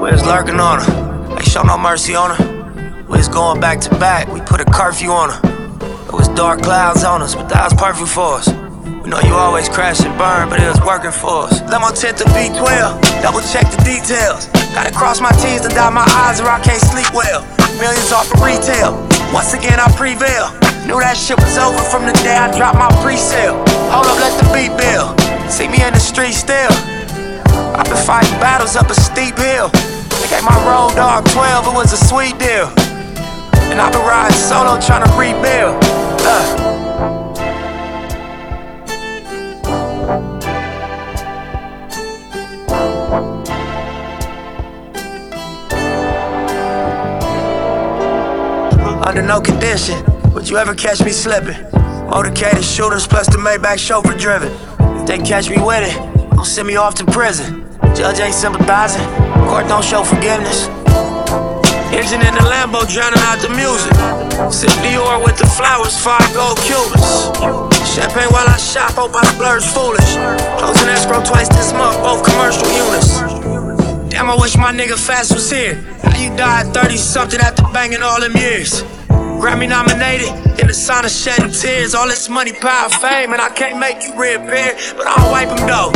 Where's lurking on her? Ain't show no mercy on her. We was going back to back, we put a curfew on her. It was dark clouds on us, but that was perfect for us. We know you always crash and burn, but it was working for us. Let my tent to V12, double check the details. Gotta cross my T's and dot my I's or I can't sleep well. Millions off of retail, once again I prevail. Knew that shit was over from the day I dropped my pre-sale. Hold up, let the beat build. See me in the street still. I've been fighting battles up a steep hill. They gave my road dog 12, it was a sweet deal. And I've been riding solo trying to rebuild. Uh. Under no condition would you ever catch me slipping. Motorcaded shooters plus the Maybach chauffeur driven. If they catch me with it, gon' send me off to prison. Judge ain't sympathizing, court don't show forgiveness. Engine in the Lambo drowning out the music. Sip Dior with the flowers, five gold Cubans. Champagne while I shop, hope I splurge foolish. Closing escrow twice this month, both commercial units. Damn, I wish my nigga Fatts was here. How you died 30 something after banging all them years? Grammy nominated, in the sign of shedding tears. All this money, power, fame, and I can't make you reappear, but I'll wipe them though.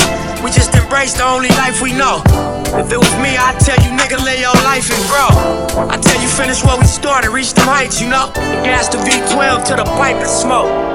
We just embrace the only life we know. If it was me, I'd tell you, nigga, live your life and grow. I tell you, finish what we started, reach them heights, you know. Gas the V12 to the pipe and smoke.